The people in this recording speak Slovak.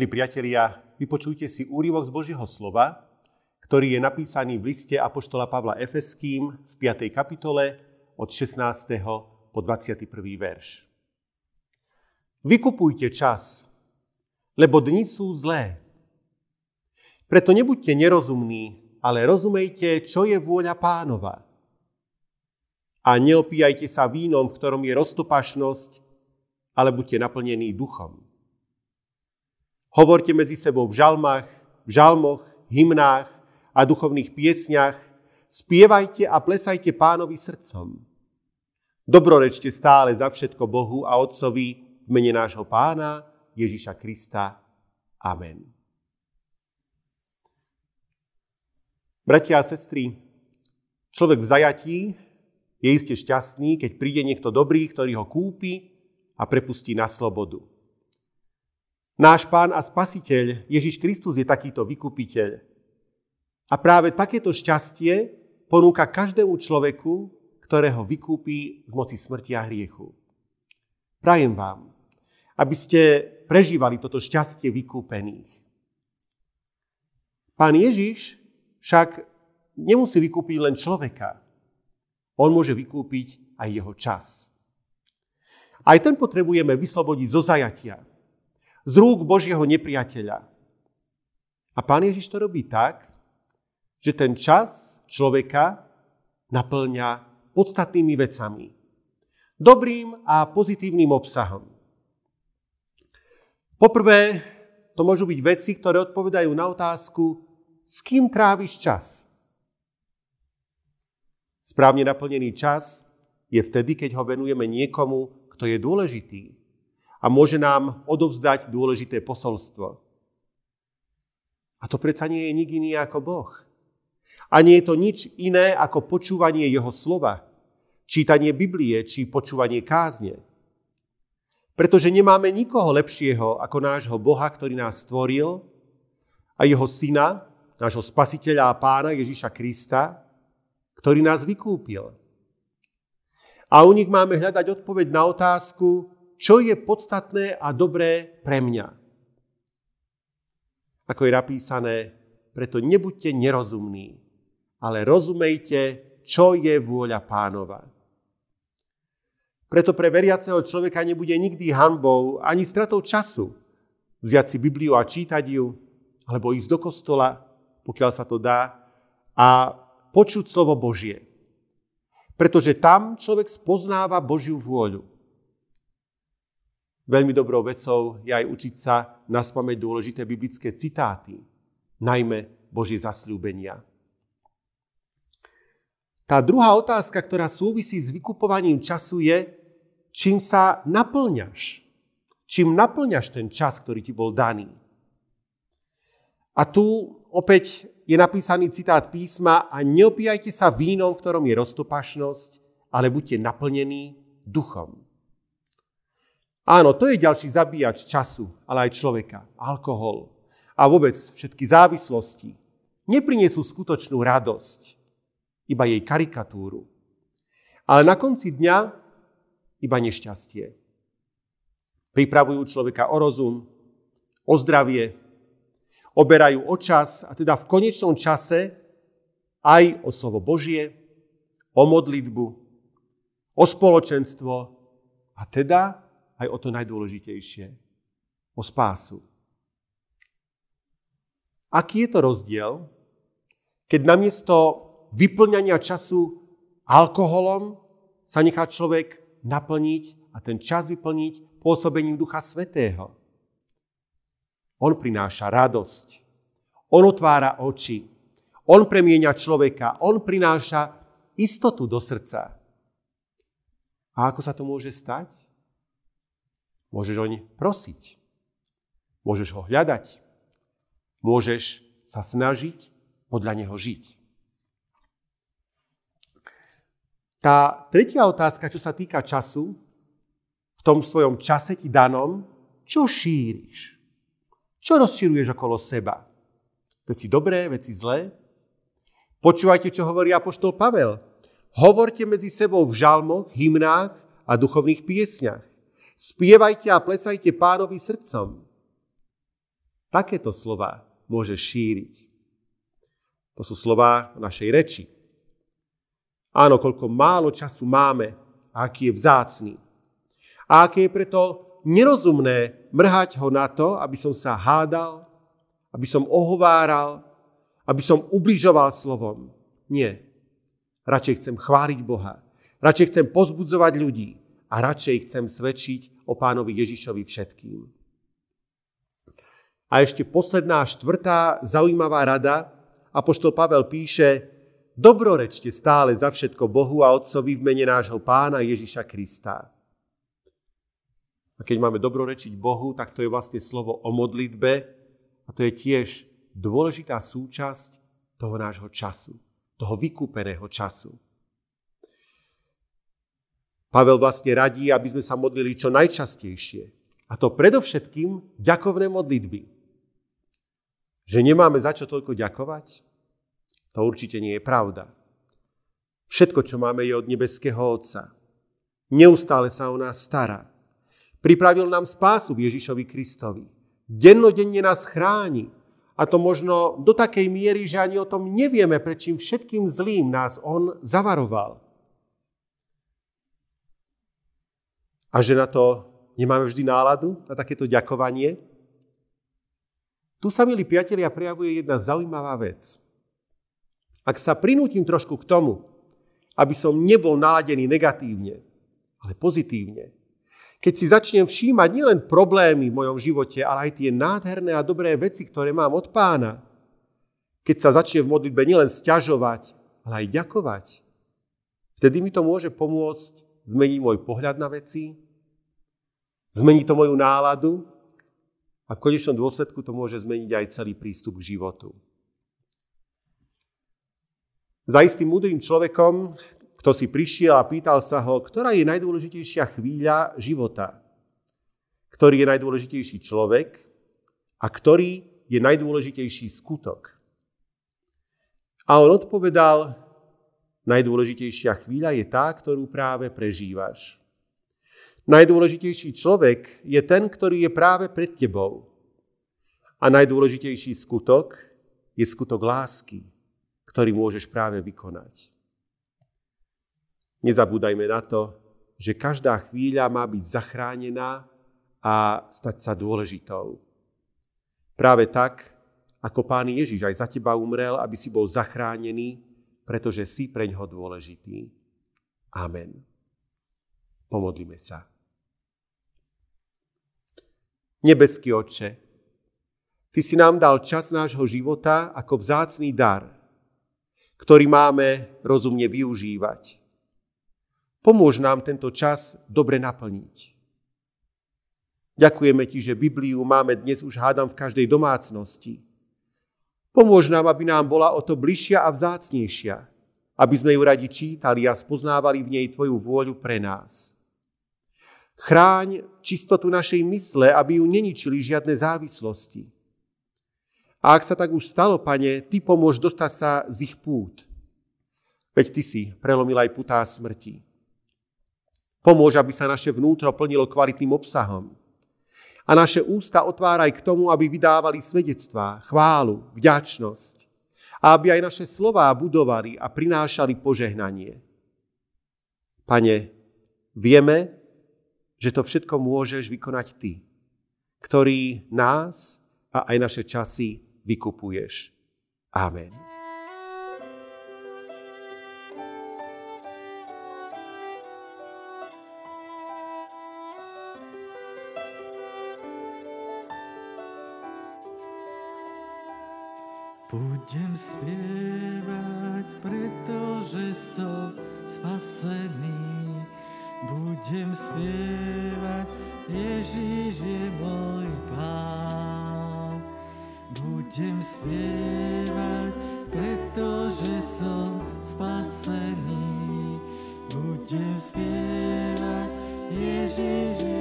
Milí priatelia, vypočujte si úryvok z Božieho slova, ktorý je napísaný v liste Apoštola Pavla Efeským v 5. kapitole od 16. po 21. verš. Vykupujte čas, lebo dni sú zlé. Preto nebuďte nerozumní, ale rozumejte, čo je vôľa pánova. A neopíjajte sa vínom, v ktorom je roztopašnosť, ale buďte naplnení duchom Hovorte medzi sebou v žalmách, v žalmoch, hymnách a duchovných piesňach. Spievajte a plesajte pánovi srdcom. Dobrorečte stále za všetko Bohu a Otcovi v mene nášho pána Ježiša Krista. Amen. Bratia a sestry, človek v zajatí je iste šťastný, keď príde niekto dobrý, ktorý ho kúpi a prepustí na slobodu. Náš pán a spasiteľ Ježiš Kristus je takýto vykupiteľ. A práve takéto šťastie ponúka každému človeku, ktorého vykúpi z moci smrti a hriechu. Prajem vám, aby ste prežívali toto šťastie vykúpených. Pán Ježiš však nemusí vykúpiť len človeka. On môže vykúpiť aj jeho čas. Aj ten potrebujeme vyslobodiť zo zajatia z rúk Božieho nepriateľa. A pán Ježiš to robí tak, že ten čas človeka naplňa podstatnými vecami. Dobrým a pozitívnym obsahom. Poprvé, to môžu byť veci, ktoré odpovedajú na otázku, s kým tráviš čas. Správne naplnený čas je vtedy, keď ho venujeme niekomu, kto je dôležitý, a môže nám odovzdať dôležité posolstvo. A to predsa nie je nik iný ako Boh. A nie je to nič iné ako počúvanie Jeho slova, čítanie Biblie či počúvanie kázne. Pretože nemáme nikoho lepšieho ako nášho Boha, ktorý nás stvoril a Jeho Syna, nášho Spasiteľa a Pána Ježiša Krista, ktorý nás vykúpil. A u nich máme hľadať odpoveď na otázku, čo je podstatné a dobré pre mňa. Ako je napísané, preto nebuďte nerozumní, ale rozumejte, čo je vôľa pánova. Preto pre veriaceho človeka nebude nikdy hanbou ani stratou času vziať si Bibliu a čítať ju, alebo ísť do kostola, pokiaľ sa to dá, a počuť slovo Božie. Pretože tam človek spoznáva Božiu vôľu. Veľmi dobrou vecou je aj učiť sa na spameť dôležité biblické citáty, najmä Božie zasľúbenia. Tá druhá otázka, ktorá súvisí s vykupovaním času je, čím sa naplňaš. Čím naplňaš ten čas, ktorý ti bol daný. A tu opäť je napísaný citát písma a neopíjajte sa vínom, v ktorom je roztopašnosť, ale buďte naplnení duchom. Áno, to je ďalší zabíjač času, ale aj človeka. Alkohol a vôbec všetky závislosti neprinesú skutočnú radosť, iba jej karikatúru. Ale na konci dňa iba nešťastie. Pripravujú človeka o rozum, o zdravie, oberajú o čas a teda v konečnom čase aj o slovo Božie, o modlitbu, o spoločenstvo a teda aj o to najdôležitejšie. O spásu. Aký je to rozdiel, keď namiesto vyplňania času alkoholom sa nechá človek naplniť a ten čas vyplniť pôsobením Ducha Svetého. On prináša radosť. On otvára oči. On premieňa človeka. On prináša istotu do srdca. A ako sa to môže stať? Môžeš oň prosiť. Môžeš ho hľadať. Môžeš sa snažiť podľa neho žiť. Tá tretia otázka, čo sa týka času, v tom svojom čase ti danom, čo šíriš? Čo rozširuješ okolo seba? Veci dobré, veci zlé? Počúvajte, čo hovorí apoštol Pavel. Hovorte medzi sebou v žalmoch, hymnách a duchovných piesňach. Spievajte a plesajte pánovi srdcom. takéto slova môže šíriť. To sú slova našej reči. Áno, koľko málo času máme a aký je vzácný. A aké je preto nerozumné mrhať ho na to, aby som sa hádal, aby som ohováral, aby som ubližoval slovom. Nie. Radšej chcem chváliť Boha. Radšej chcem pozbudzovať ľudí. A radšej chcem svedčiť o pánovi Ježišovi všetkým. A ešte posledná, štvrtá zaujímavá rada. Apoštol Pavel píše, dobrorečte stále za všetko Bohu a Otcovi v mene nášho pána Ježiša Krista. A keď máme dobrorečiť Bohu, tak to je vlastne slovo o modlitbe a to je tiež dôležitá súčasť toho nášho času, toho vykúpeného času. Pavel vlastne radí, aby sme sa modlili čo najčastejšie. A to predovšetkým ďakovné modlitby. Že nemáme za čo toľko ďakovať? To určite nie je pravda. Všetko, čo máme, je od nebeského Otca. Neustále sa o nás stará. Pripravil nám spásu v Ježišovi Kristovi. Dennodenne nás chráni. A to možno do takej miery, že ani o tom nevieme, prečím všetkým zlým nás On zavaroval. A že na to nemáme vždy náladu, na takéto ďakovanie. Tu sa, milí priatelia, prejavuje jedna zaujímavá vec. Ak sa prinútim trošku k tomu, aby som nebol naladený negatívne, ale pozitívne, keď si začnem všímať nielen problémy v mojom živote, ale aj tie nádherné a dobré veci, ktoré mám od pána, keď sa začne v modlitbe nielen stiažovať, ale aj ďakovať, vtedy mi to môže pomôcť zmení môj pohľad na veci, zmení to moju náladu a v konečnom dôsledku to môže zmeniť aj celý prístup k životu. Za istým múdrym človekom, kto si prišiel a pýtal sa ho, ktorá je najdôležitejšia chvíľa života, ktorý je najdôležitejší človek a ktorý je najdôležitejší skutok. A on odpovedal, Najdôležitejšia chvíľa je tá, ktorú práve prežívaš. Najdôležitejší človek je ten, ktorý je práve pred tebou. A najdôležitejší skutok je skutok lásky, ktorý môžeš práve vykonať. Nezabúdajme na to, že každá chvíľa má byť zachránená a stať sa dôležitou. Práve tak, ako Pán Ježiš aj za teba umrel, aby si bol zachránený, pretože si pre ňoho dôležitý. Amen. Pomodlíme sa. Nebeský Otče, Ty si nám dal čas nášho života ako vzácný dar, ktorý máme rozumne využívať. Pomôž nám tento čas dobre naplniť. Ďakujeme Ti, že Bibliu máme dnes už hádam v každej domácnosti Pomôž nám, aby nám bola o to bližšia a vzácnejšia, aby sme ju radi čítali a spoznávali v nej Tvoju vôľu pre nás. Chráň čistotu našej mysle, aby ju neničili žiadne závislosti. A ak sa tak už stalo, pane, Ty pomôž dostať sa z ich pút. Veď Ty si prelomil aj putá smrti. Pomôž, aby sa naše vnútro plnilo kvalitným obsahom, a naše ústa otváraj k tomu, aby vydávali svedectvá, chválu, vďačnosť. A aby aj naše slová budovali a prinášali požehnanie. Pane, vieme, že to všetko môžeš vykonať Ty, ktorý nás a aj naše časy vykupuješ. Amen. Budem spievať, pretože som spasený. Budem spievať, Ježíš je môj Pán. Budem spievať, pretože som spasený. Budem spievať, Ježíš je